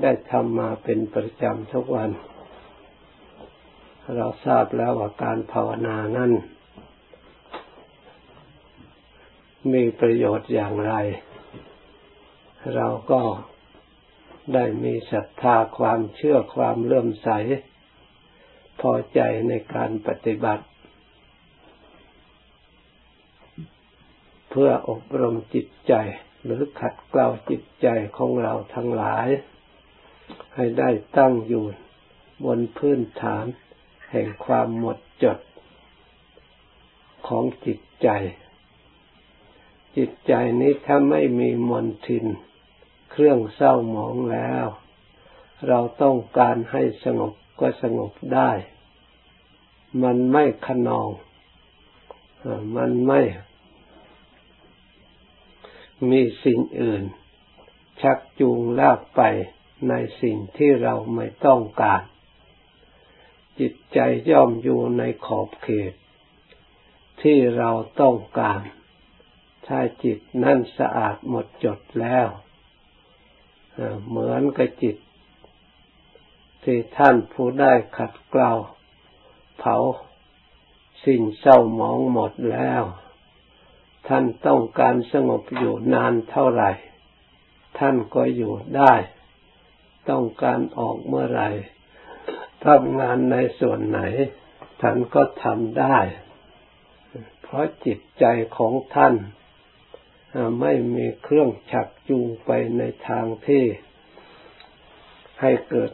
ได้ทำมาเป็นประจำทุกวัน เราทราบแล้วว่าการภาวนานั้น มีประโยชน์อย่างไร เราก็ได้มีศรัทธาความเชื่อความเลื่อมใส พอใจในการปฏิบัติ เพื่ออบรมจิตใจหรือขัดเกลาจิตใจของเราทั้งหลาย ให้ได้ตั้งอยู่บนพื้นฐาน แห่งความหมดจดของจิตใจ จิตใจนี้ถ้าไม่มีมนทิน เครื่องเศร้าหมองแล้ว เราต้องการให้สงบก็สงบได้ มันไม่ขนอง มันไม่มีสิ่งอื่น ชักจูงลากไป ในสิ่งที่เราไม่ต้องการ จิตใจย่อมอยู่ในขอบเขต ที่เราต้องการ ถ้าจิตนั่นสะอาดหมดจดแล้ว เหมือนกับจิต ที่ท่านผู้ได้ขัดเกลาเผา สิ่งเศร้าหมองหมดแล้ว ท่านต้องการสงบอยู่นานเท่าไหร่ ท่านก็อยู่ได้ ต้องการออกเมื่อไรทำงานในส่วนไหน ท่านก็ทำได้ เพราะจิตใจของท่านไม่มีเครื่องฉักจูงไปในทางที่ให้เกิด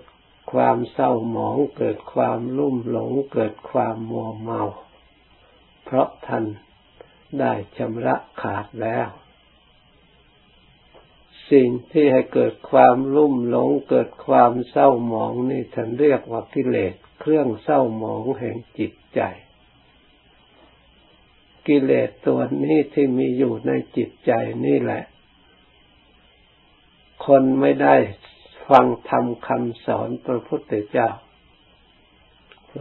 ความเศร้าหมอง เกิดความลุ่มหลง เกิดความมัวเมา เพราะท่านได้ชำระขาดแล้ว สิ่งที่ให้เกิดความลุ่มหลงเกิดความเศร้าหมองนี่ท่านเรียกว่ากิเลสเครื่องเศร้าหมองแห่งจิตใจ กิเลสตัวนี้ที่มีอยู่ในจิตใจนี่แหละ คนไม่ได้ฟังธรรมคำสอนพระพุทธเจ้า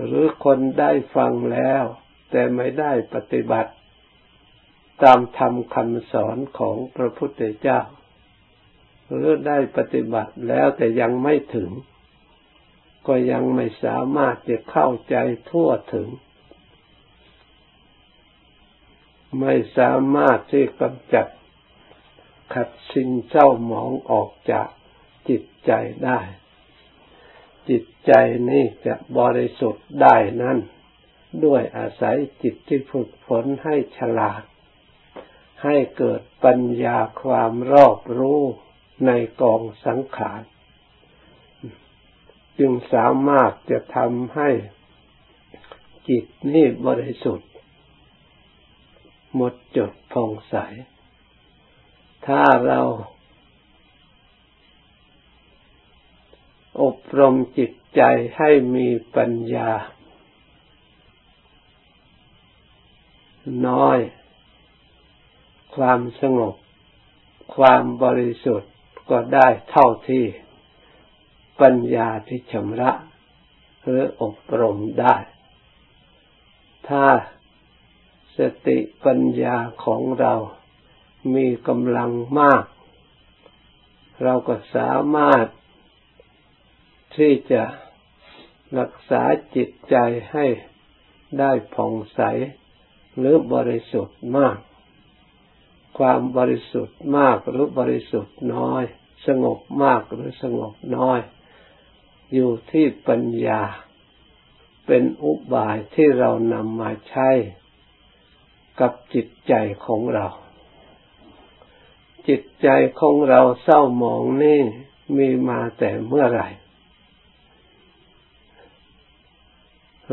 หรือคนได้ฟังแล้ว แต่ไม่ได้ปฏิบัติ ตามธรรมคำสอนของพระพุทธเจ้า หรือได้ปฏิบัติแล้วแต่ยังไม่ถึง ก็ยังไม่สามารถจะเข้าใจทั่วถึง ไม่สามารถที่กำจัดขัดสิ่งเจ้าหมองออกจากจิตใจได้ จิตใจนี้จะบริสุทธิ์ได้นั้นด้วยอาศัยจิตที่ฝึกฝนให้ฉลาด ให้เกิดปัญญาความรอบรู้ ในกองสังขาร จึงสามารถจะทำให้จิตนี้บริสุทธิ์ หมดจดผ่องใส ถ้าเราอบรมจิตใจให้มีปัญญา น้อย ความสงบ ความบริสุทธิ์ ก็ได้เท่าที่ปัญญาที่ชำระหรืออบรมได้ ถ้าสติปัญญาของเรามีกำลังมาก เราก็สามารถที่จะรักษาจิตใจให้ได้ผ่องใสหรือบริสุทธิ์มาก ความบริสุทธิ์มากหรือบริสุทธิ์น้อย สงบมากหรือสงบน้อย อยู่ที่ปัญญา เป็นอุบายที่เรานำมาใช้ กับจิตใจของเรา จิตใจของเราเศร้าหมองนี่มีมาแต่เมื่อไหร่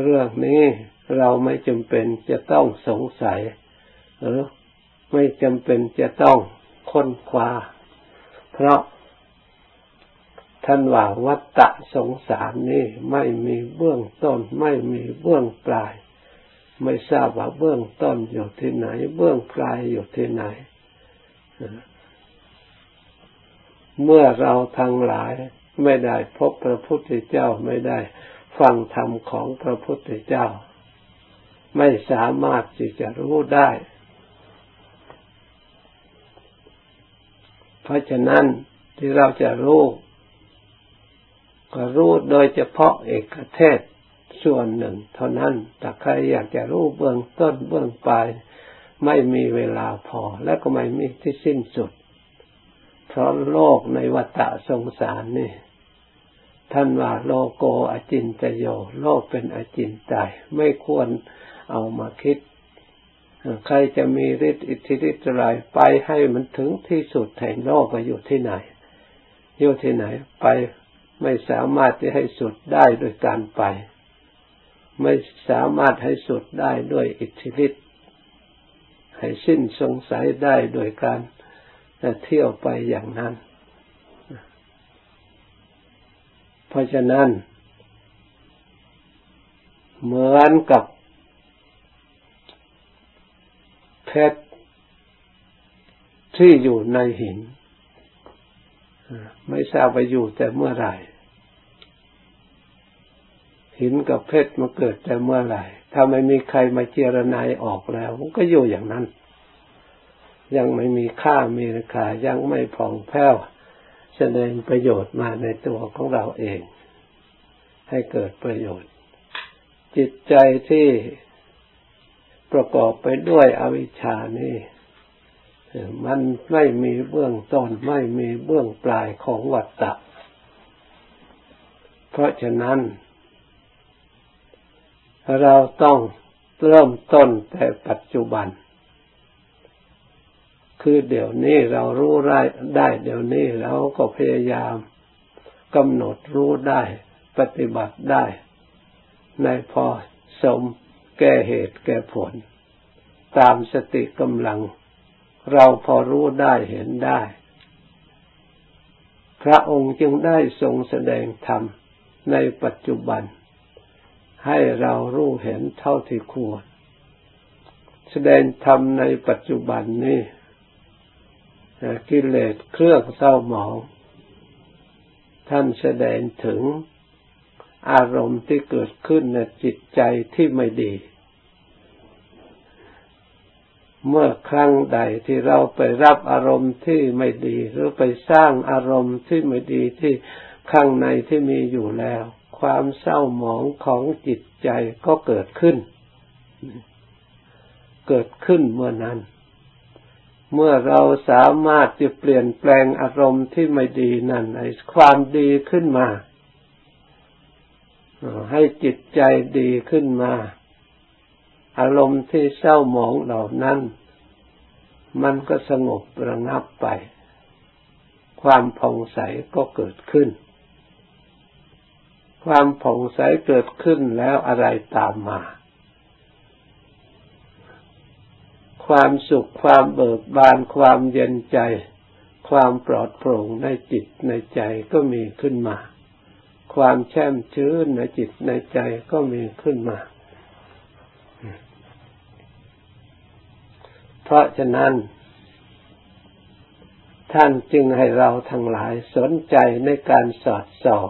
เรื่องนี้เราไม่จำเป็นจะต้องสงสัยหรือ ไม่จำเป็นจะต้องค้นคว้าเพราะท่านว่าวัตตะสงสารนี่ไม่มีเบื้องต้น ไม่มีเบื้องปลาย ไม่ทราบว่าเบื้องต้นอยู่ที่ไหน เบื้องปลายอยู่ที่ไหน เมื่อเราทั้งหลายไม่ได้พบพระพุทธเจ้าไม่ได้ฟังธรรมของพระพุทธเจ้า ไม่สามารถที่จะรู้ได้ เพราะฉะนั้นที่เราจะรู้ ก็รู้โดยเฉพาะเอกเทศส่วนหนึ่ง เท่านั้น แต่ใครอยากจะรู้เบื้องต้นเบื้องปลายไม่มีเวลาพอและก็ไม่มีที่สิ้นสุด เพราะโลกในวัฏสงสารนี่ ท่านว่าโลโกอจินตโย โลกเป็นอจินไตยไม่ควรเอามาคิด ใครจะมีฤทธิ์อิทธิฤทธิ์อะไรไปให้มันถึงที่สุดแห่งโลกไปอยู่ที่ไหน อยู่ที่ไหน ไปไม่สามารถที่ให้สุดได้โดยการไป ไม่สามารถให้สุดได้ด้วยอิทธิฤทธิ์ให้สิ้นสงสัยได้โดยการเที่ยวไปอย่างนั้น เพราะฉะนั้น เหมือนกับ เพชรที่อยู่ในหิน ไม่ทราบไปอยู่แต่เมื่อไหร่ หินกับเพชรมาเกิดแต่เมื่อไหร่ ถ้าไม่มีใครมาเจรนายออกแล้ว มันก็อยู่อย่างนั้น ยังไม่มีค่ามีราคายังไม่ผ่องแผ้วแสดงประโยชน์มาในตัวของเราเอง ให้เกิดประโยชน์ จิตใจที่ ประกอบไปด้วยอวิชชานี่มันไม่มีเบื้องต้นไม่มีเบื้องปลายของวัฏฏะเพราะฉะนั้น เราต้องเริ่มต้นแต่ปัจจุบัน คือเดี๋ยวนี้เรารู้ได้ได้เดี๋ยวนี้เราก็พยายามกำหนดรู้ได้ ปฏิบัติได้ ในพอสม แก้เหตุแก้ผล ตามสติกำลัง เราพอรู้ได้เห็นได้ พระองค์จึงได้ทรงแสดงธรรมในปัจจุบัน ให้เรารู้เห็นเท่าที่ควร แสดงธรรมในปัจจุบันนี้กิเลสเครื่องเศร้าหมอง ท่านแสดงถึง อารมณ์ที่เกิดขึ้นในจิตใจที่ไม่ดี เมื่อครั้งใดที่เราไปรับอารมณ์ที่ไม่ดี หรือไปสร้างอารมณ์ที่ไม่ดีที่ข้างในที่มีอยู่แล้ว ความเศร้าหมองของจิตใจก็เกิดขึ้น เกิดขึ้นเมื่อนั้น เมื่อเราสามารถจะเปลี่ยนแปลงอารมณ์ที่ไม่ดีนั่นให้ความดีขึ้นมา ให้จิตใจดีขึ้นมา อารมณ์ที่เศร้าหมองเหล่านั้น มันก็สงบระงับไป ความผ่องใสก็เกิดขึ้น ความผ่องใสเกิดขึ้นแล้วอะไรตามมา ความสุขความเบิกบานความเย็นใจ ความปลอดโปร่งในจิตในใจก็มีขึ้นมา ความแช่มชื้นในจิตในใจก็มีขึ้นมา เพราะฉะนั้น ท่านจึงให้เราทั้งหลายสนใจในการสอดส่อง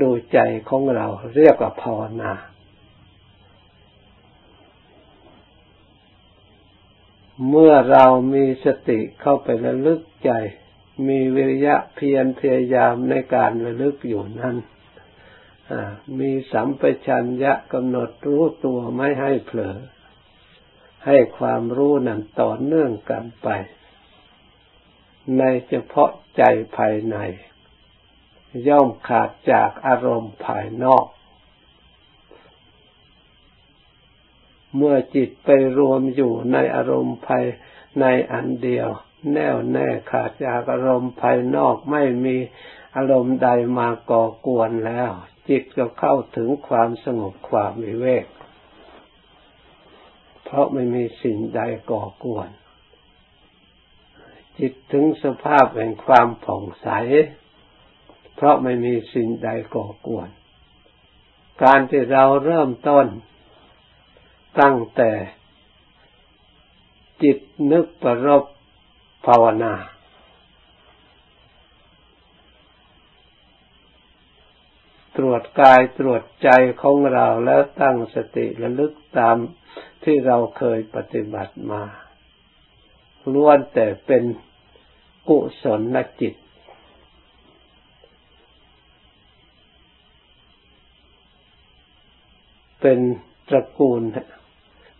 ดูใจของเราเรียกว่าภาวนาเมื่อเรามีสติเข้าไประลึกใจ มีวิริยะเพียรพยายามในการระลึกอยู่นั้น มีสัมปชัญญะกำหนดรู้ตัวไม่ให้เผลอ ให้ความรู้นั้นต่อเนื่องกันไป ในเฉพาะใจภายใน ย่อมขาดจากอารมณ์ภายนอก เมื่อจิตไปรวมอยู่ในอารมณ์ภายในอันเดียว แน่วแน่ขาดจากอารมณ์ภายนอกไม่มีอารมณ์ใดมาก่อกวนแล้ว จิตก็เข้าถึงความสงบความวิเวก เพราะไม่มีสิ่งใดก่อกวน จิตถึงสภาพแห่งความผ่องใส เพราะไม่มีสิ่งใดก่อกวน การที่เราเริ่มต้น ตั้งแต่จิตนึกประรบภาวนา ตรวจกายตรวจใจของเราแล้วตั้งสติระลึกตามที่เราเคยปฏิบัติมาล้วนแต่เป็นกุศลจิต เป็นตระกูล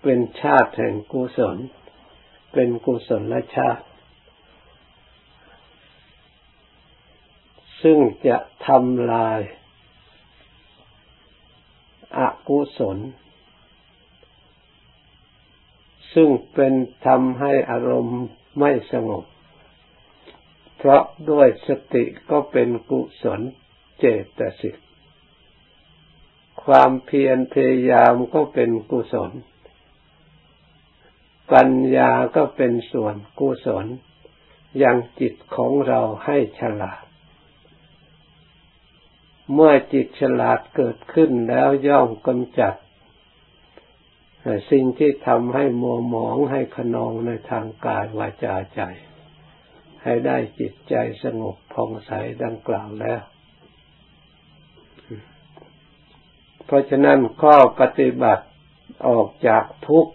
เป็นชาติแห่งกุศล เป็นกุศลและชาติ ซึ่งจะทำลาย อกุศล ซึ่งเป็นทำให้อารมณ์ไม่สงบ เพราะด้วยสติก็เป็นกุศลเจตสิก ความเพียรพยายามก็เป็นกุศล ปัญญาก็เป็นส่วนกุศล ยังจิตของเราให้ฉลาด เมื่อจิตฉลาดเกิดขึ้นแล้วย่อมกำจัด สิ่งที่ทำให้มัวหมองให้ขนองในทางกายวาจาใจ ให้ได้จิตใจสงบผ่องใสดังกล่าวแล้ว เพราะฉะนั้นข้อปฏิบัติออกจากทุกข์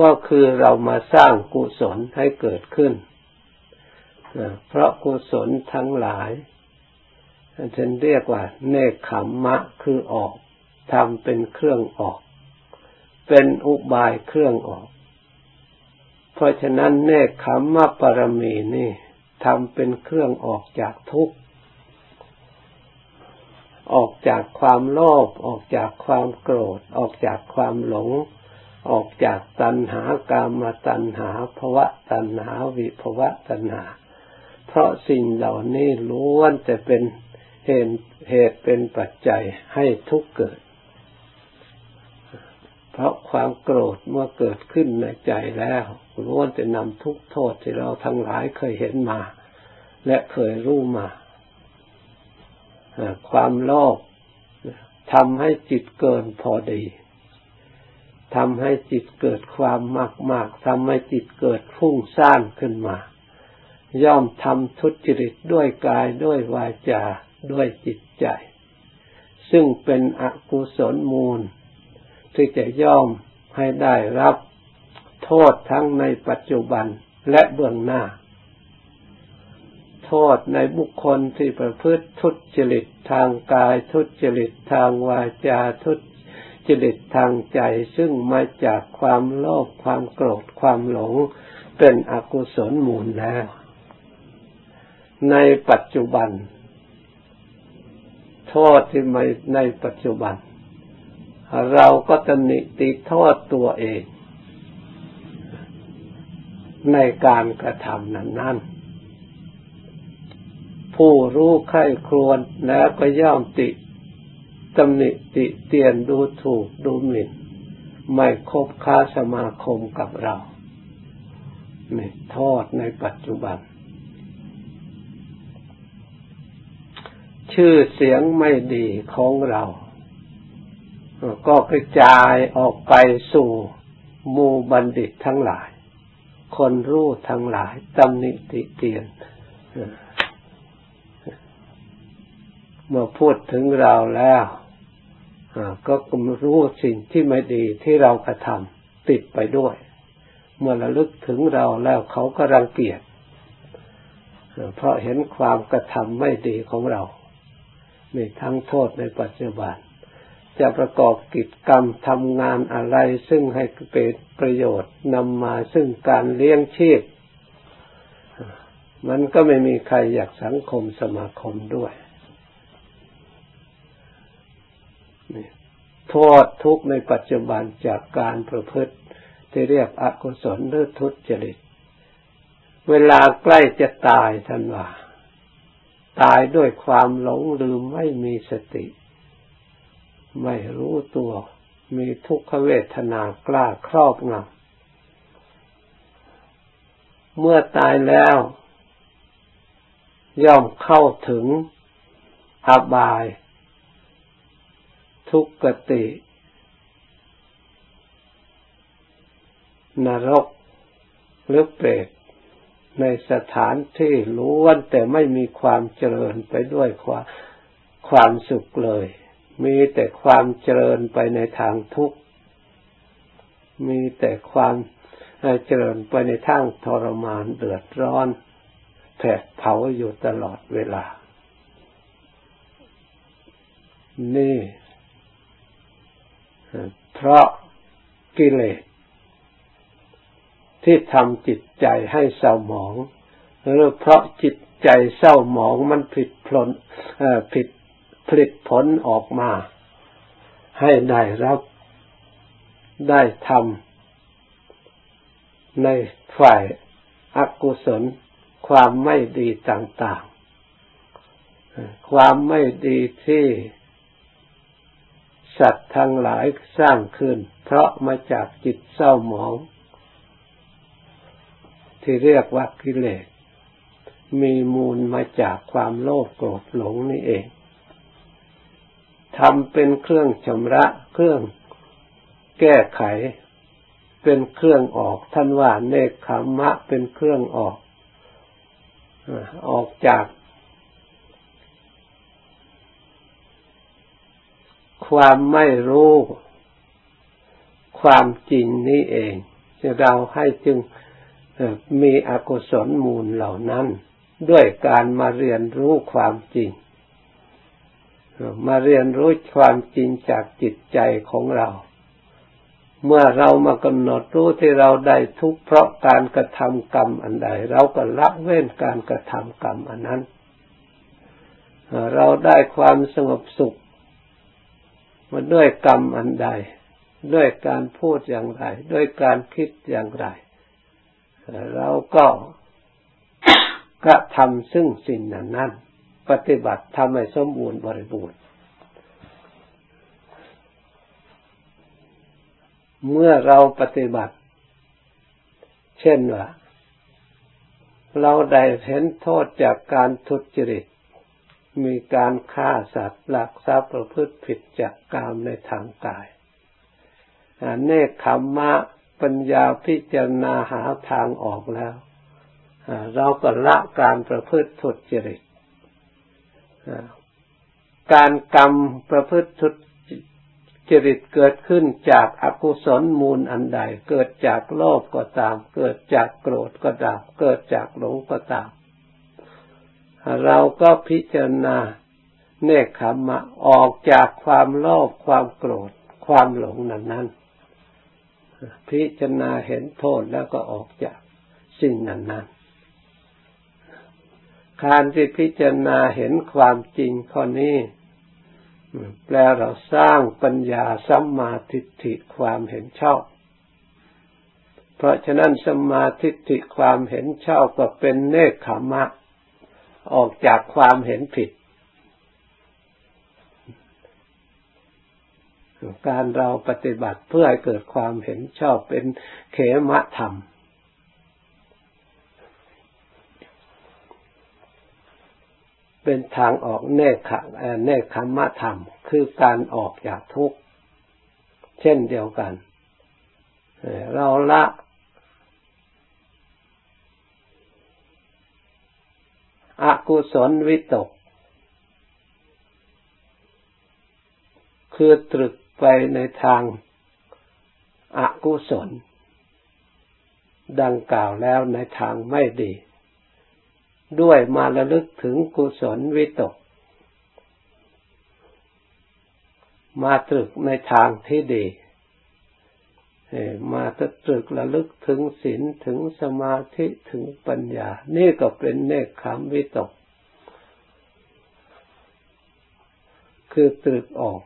ก็คือเรามาสร้างกุศลให้เกิดขึ้น เพราะกุศลทั้งหลาย ฉันเรียกว่า เนคขมมะคือออกทำเป็นเครื่องออก เป็นอุบายเครื่องออก เพราะฉะนั้นเนคขมมะปรมีนี่ทำเป็นเครื่องออกจากทุกข์ออกจากความโลภออกจากความโกรธ ออกจากความหลง ออกจากตัณหากามตัณหาภวะตัณหาวิภวะตัณหา เพราะสิ่งเหล่านี้ล้วนแต่เป็น เหตุเหตุเป็นปัจจัยให้ทุกข์เกิด เพราะความโกรธเมื่อเกิดขึ้นในใจแล้วล้วนจะนำทุกโทษที่เราทั้งหลายเคยเห็นมา และเคยรู้มา ความโลภทำให้จิตเกินพอดีทำให้จิตเกิดความมากมากทำให้จิตเกิดฟุ้งซ่านขึ้นมา ย่อมทำทุจริตด้วยกายด้วยวาจา ด้วยจิตใจ ซึ่งเป็นอกุศลมูล ที่จะย่อมให้ได้รับโทษทั้งในปัจจุบันและเบื้องหน้า โทษในบุคคลที่ประพฤติทุจริตทางกายทุจริตทางวาจาทุจริตทางใจซึ่งมาจากความโลภความโกรธความหลงเป็นอกุศลมูลแล้ว ในปัจจุบัน โทษที่ไม่ในปัจจุบัน เราก็ตำหนิติโทษตัวเอง ในการกระทำนั้นนั้นผู้รู้ใครครวญแล้วก็ย่อมติตำหนิติเตียนดูถูกดูหมิ่น ไม่คบค้าสมาคมกับเรานี่โทษในปัจจุบัน ชื่อเสียงไม่ดีของเรา ก็กระจายออกไปสู่มูบัณฑิตทั้งหลาย คนรู้ทั้งหลายตำหนิติเตียนเมื่อพูดถึงเราแล้วก็รู้สิ่งที่ไม่ดีที่เรากระทำติดไปด้วย เมื่อระลึกถึงเราแล้วเขาก็รังเกียจเพราะเห็นความกระทำไม่ดีของเรา นี่ทั้งโทษในปัจจุบัน จะประกอบกิจกรรมทำงานอะไรซึ่งให้เป็นประโยชน์นำมาซึ่งการเลี้ยงชีพ มันก็ไม่มีใครอยากสังคมสมาคมด้วยโทษทุกในปัจจุบันจากการประพฤติ ที่เรียกอกุศลหรือทุจริต เวลาใกล้จะตายท่านว่า ตายด้วยความหลงลืมไม่มีสติ ไม่รู้ตัว มีทุกขเวทนากล้าครอบงำเมื่อตายแล้ว ย่อมเข้าถึงอบาย ทุกขติ นรกหรือเปรต ในสถานที่ล้วนแต่ไม่มีความเจริญไปด้วยความความสุขเลย มีแต่ความเจริญไปในทางทุกข์ มีแต่ความเจริญไปในทางทรมานเดือดร้อนแผดเผาอยู่ตลอดเวลา นี่ เพราะกิเลส ที่ทำจิตใจให้เศร้าหมอง หรือเพราะจิตใจเศร้าหมองมันผิดผลผิดผลิตผลออกมา ให้ได้รับได้ทำในฝ่ายอากุศล ความไม่ดีต่างๆ ความไม่ดีที่สัตว์ทั้งหลายสร้างขึ้น เพราะมาจากจิตเศร้าหมอง ที่เรียกว่ากิเลส มีมูลมาจากความโลภโกรธหลงนี่เองทำเป็นเครื่องชำระเครื่องแก้ไข เป็นเครื่องออกท่านว่าเนคขมะเป็นเครื่องออก ออกจากความไม่รู้ ความจริงนี้เอง เราให้จึง มีอกุศลมูลเหล่านั้น ด้วยการมาเรียนรู้ความจริง มาเรียนรู้ความจริงจากจิตใจของเรา เมื่อเรามากำหนดรู้ที่เราได้ทุกเพราะการกระทำกรรมอันใด เราก็ละเว้นการกระทำกรรมอันนั้น เราได้ความสงบสุขมาด้วยกรรมอันใด ด้วยการพูดอย่างไร ด้วยการคิดอย่างไร เราก็กระทำซึ่งสิ่งนั้นนั้น ปฏิบัติทำให้สมบูรณ์บริบูรณ์ เมื่อเราปฏิบัติ เช่นว่าเราได้เห็นโทษจากการทุจริต มีการฆ่าสัตว์หลักทรัพย์ประพฤติผิดจากกามในทางกายเนคขมมะ ปัญญาพิจารณาหาทางออกแล้วเราก็ละการประพฤติทุจริตการกรรมประพฤติทุจริตเกิดขึ้นจากอากุศลมูลอันใด เกิดจากโลภก็ตาม เกิดจากโกรธก็ตาม เกิดจากหลงก็ตาม เราก็พิจารณาเนคขมะออกจากความโลภความโกรธ ความหลงนั้นนั้น พิจารณาเห็นโทษแล้วก็ออกจากสิ่งนั้นนั้นการที่พิจารณาเห็นความจริงข้อนี้แปลเราสร้างปัญญาสัมมาทิฏฐิความเห็นชอบ เพราะฉะนั้นสัมมาทิฏฐิความเห็นชอบก็เป็นเนคขมะ ออกจากความเห็นผิด การเราปฏิบัติเพื่อให้เกิดความเห็นชอบเป็นเขมะธรรม เป็นทางออกเนคขเนคขมธรรม คือการออกจากทุกข์ เช่นเดียวกัน เราละอกุศลวิตกคือตรึก ไปในทางอากุศล ดังกล่าวแล้วในทางไม่ดี ด้วยมาระลึกถึงกุศลวิตก มาตรึกในทางที่ดีมาตรึกระลึกถึงศีลถึงสมาธิถึงปัญญา นี่ก็เป็นเนคขมวิตก คือตรึกออก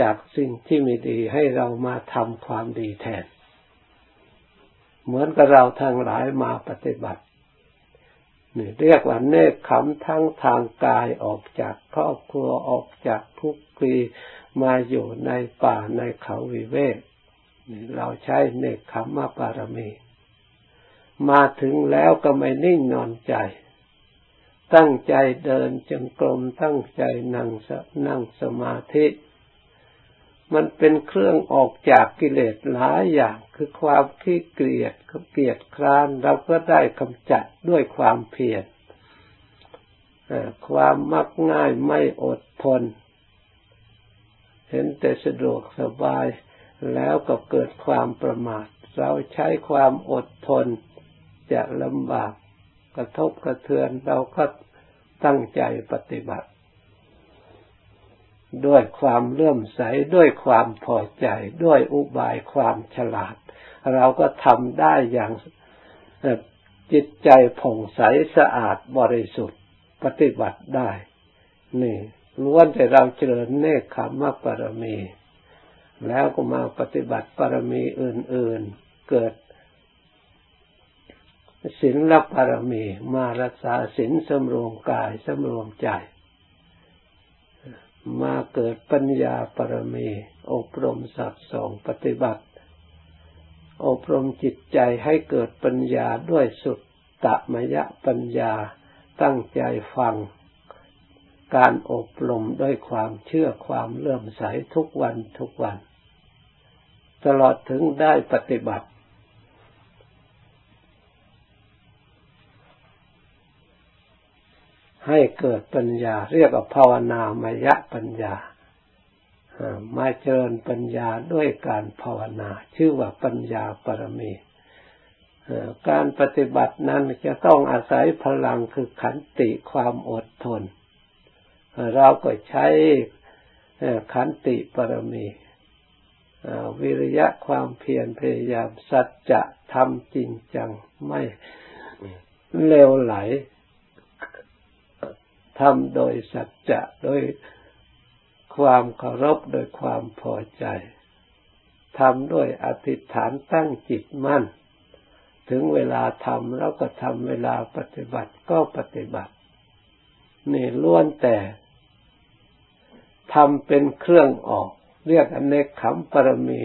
จากสิ่งที่ไม่ดีให้เรามาทำความดีแทน เหมือนกับเราทั้งหลายมาปฏิบัตินี่เรียกว่าเนคขมทั้งทางกายออกจากครอบครัวออกจากทุกข์ีมาอยู่ในป่าในเขาวิเวกนี่เราใช้เนคขมมาปารมี มาถึงแล้วก็ไม่นิ่งนอนใจ ตั้งใจเดินจงกรมตั้งใจนั่งนั่งสมาธิ มันเป็นเครื่องออกจากกิเลสหลายอย่างคือความขี้เกียจเกียจคร้านเราก็ได้กำจัดด้วยความเพียรความมักง่ายไม่อดทน เห็นแต่สะดวกสบายแล้วก็เกิดความประมาท เราใช้ความอดทนจะลำบากกระทบกระเทือนเราก็ตั้งใจปฏิบัติ ด้วยความเลื่อมใสด้วยความพอใจ ด้วยอุบายความฉลาด เราก็ทำได้อย่างจิตใจผ่องใสสะอาดบริสุทธิ์ปฏิบัติได้ นี่ล้วนแต่เราเจริญเนคขมปรมี แล้วก็มาปฏิบัติปรมีอื่น ๆ เกิดศีลปรมี มารักษาศีลสำรวมกายสำรวมใจ มาเกิดปัญญาปรมีอบรมสัตว์สองปฏิบัติ อบรมจิตใจให้เกิดปัญญาด้วยสุดตะมยะปัญญาตั้งใจฟัง การอบรมด้วยความเชื่อความเลื่อมใสทุกวันทุกวัน ตลอดถึงได้ปฏิบัติ ให้เกิดปัญญา เรียกว่าภาวนามยะปัญญามาเจริญปัญญาด้วยการภาวนา ชื่อว่าปัญญาปรมีการปฏิบัตินั้นจะต้องอาศัยพลังคือขันติความอดทน เราก็ใช้ขันติปรมีวิริยะความเพียรพยายามสัจจะทำจริงจังไม่เลวไหล ทำโดยสัจจะโดยความเคารพโดยความพอใจทำด้วยอธิษฐานตั้งจิตมั่น ถึงเวลาทำแล้วก็ทำเวลาปฏิบัติก็ปฏิบัติ นี่ล้วนแต่ทำเป็นเครื่องออก เรียกอเนกขมปรมี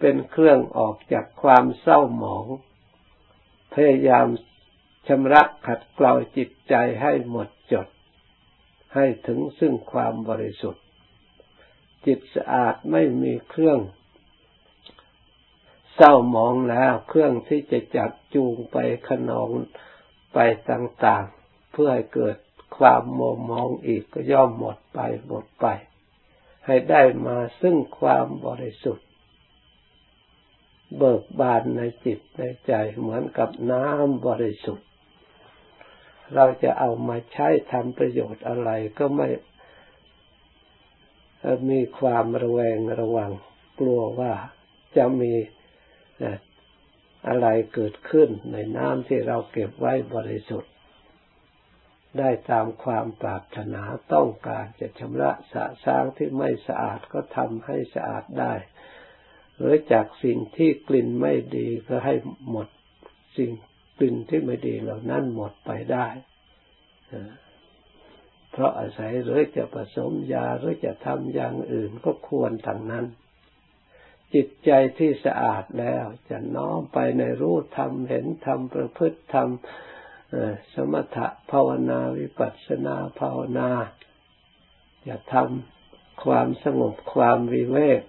เป็นเครื่องออกจากความเศร้าหมอง พยายามชำระขัดเกลาจิตใจให้หมด ให้ถึงซึ่งความบริสุทธิ์ จิตสะอาดไม่มีเครื่องเศร้ามองแล้วเครื่องที่จะจับจูงไปขนองไปต่างๆ เพื่อให้เกิดความโมมองอีกก็ย่อมหมดไปหมดไป ให้ได้มาซึ่งความบริสุทธิ์ เบิกบานในจิตในใจเหมือนกับน้ำบริสุทธิ์ เราจะเอามาใช้ทำประโยชน์อะไรก็ไม่มีความระแวงระวัง กลัวว่าจะมีอะไรเกิดขึ้นในน้ำที่เราเก็บไว้บริสุทธิ์ ได้ตามความปรารถนาต้องการจะชำระสะสางที่ไม่สะอาดก็ทำให้สะอาดได้ หรือจากสิ่งที่กลิ่นไม่ดีก็ให้หมดสิ่ง กลิ่นที่ไม่ดีเหล่านั้นหมดไปได้ เพราะอาศัยหรือจะผสมยาหรือจะทำอย่างอื่นก็ควรทางนั้น จิตใจที่สะอาดแล้วจะน้อมไปในรู้ธรรมเห็นธรรมประพฤติธรรมสมถะภาวนาวิปัสสนาภาวนาจะทำความสงบความวิเวก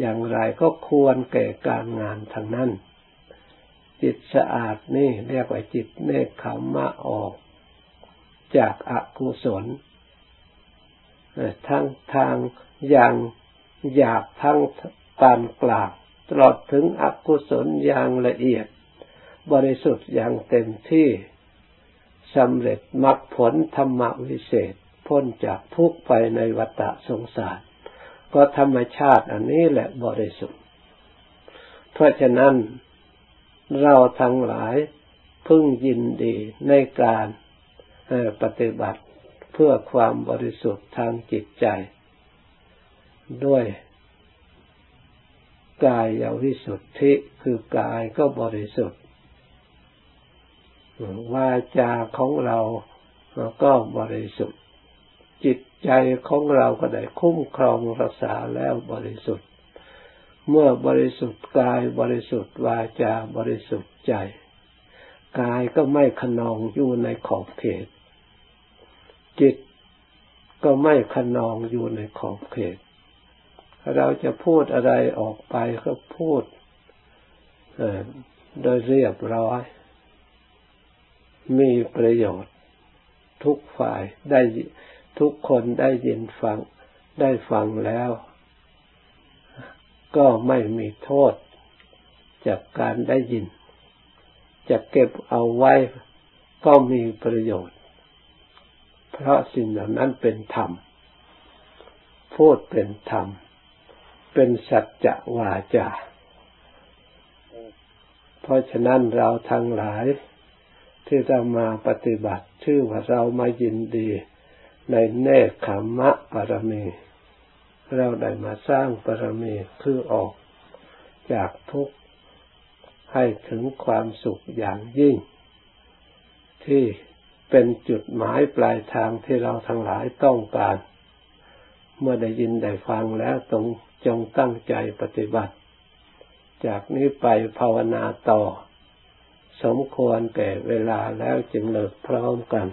อย่างไรก็ควรแก่การงานทางนั้น จิตสะอาดนี่เรียกว่าจิตเนคขมะออก จากอากุศลทั้งทางอย่างหยาบทั้งปานกลางตลอดถึงอกุศลอย่างละเอียด บริสุทธิ์อย่างเต็มที่สำเร็จมรรคผลธรรมวิเศษ พ้นจากทุกข์ไปในวัฏสงสาร ก็ธรรมชาติอันนี้แหละบริสุทธิ์ เพราะฉะนั้น เราทั้งหลายพึงยินดีในการปฏิบัติเพื่อความบริสุทธิ์ทางจิตใจ ด้วยกายยาวิสุทธิคือกายก็บริสุทธิ์วาจาของเราก็บริสุทธิ์ จิตใจของเราก็ได้คุ้มครองรักษาแล้วบริสุทธิ์ เมื่อบริสุทธิ์กายบริสุทธิ์วาจาบริสุทธิ์ใจ กายก็ไม่ขนองอยู่ในขอบเขต จิตก็ไม่ขนองอยู่ในขอบเขต เราจะพูดอะไรออกไปก็พูดโดยเรียบร้อย มีประโยชน์ ทุกฝ่ายได้ทุกคนได้ยินฟังได้ฟังแล้ว ก็ไม่มีโทษจากการได้ยิน จะเก็บเอาไว้ก็มีประโยชน์ เพราะสิ่งเหล่านั้นเป็นธรรม พูดเป็นธรรม เป็นสัจจะวาจา เพราะฉะนั้นเราทั้งหลายที่เรามาปฏิบัติชื่อว่าเรามายินดีในเนคขมะปรมี เราได้มาสร้างปรมีคือออกจากทุกข์ให้ถึงความสุขอย่างยิ่ง ที่เป็นจุดหมายปลายทางที่เราทั้งหลายต้องการ เมื่อได้ยินได้ฟังแล้วตรงจงตั้งใจปฏิบัติ จากนี้ไปภาวนาต่อ สมควรแก่เวลาแล้วจึงเลิกพร้อมกัน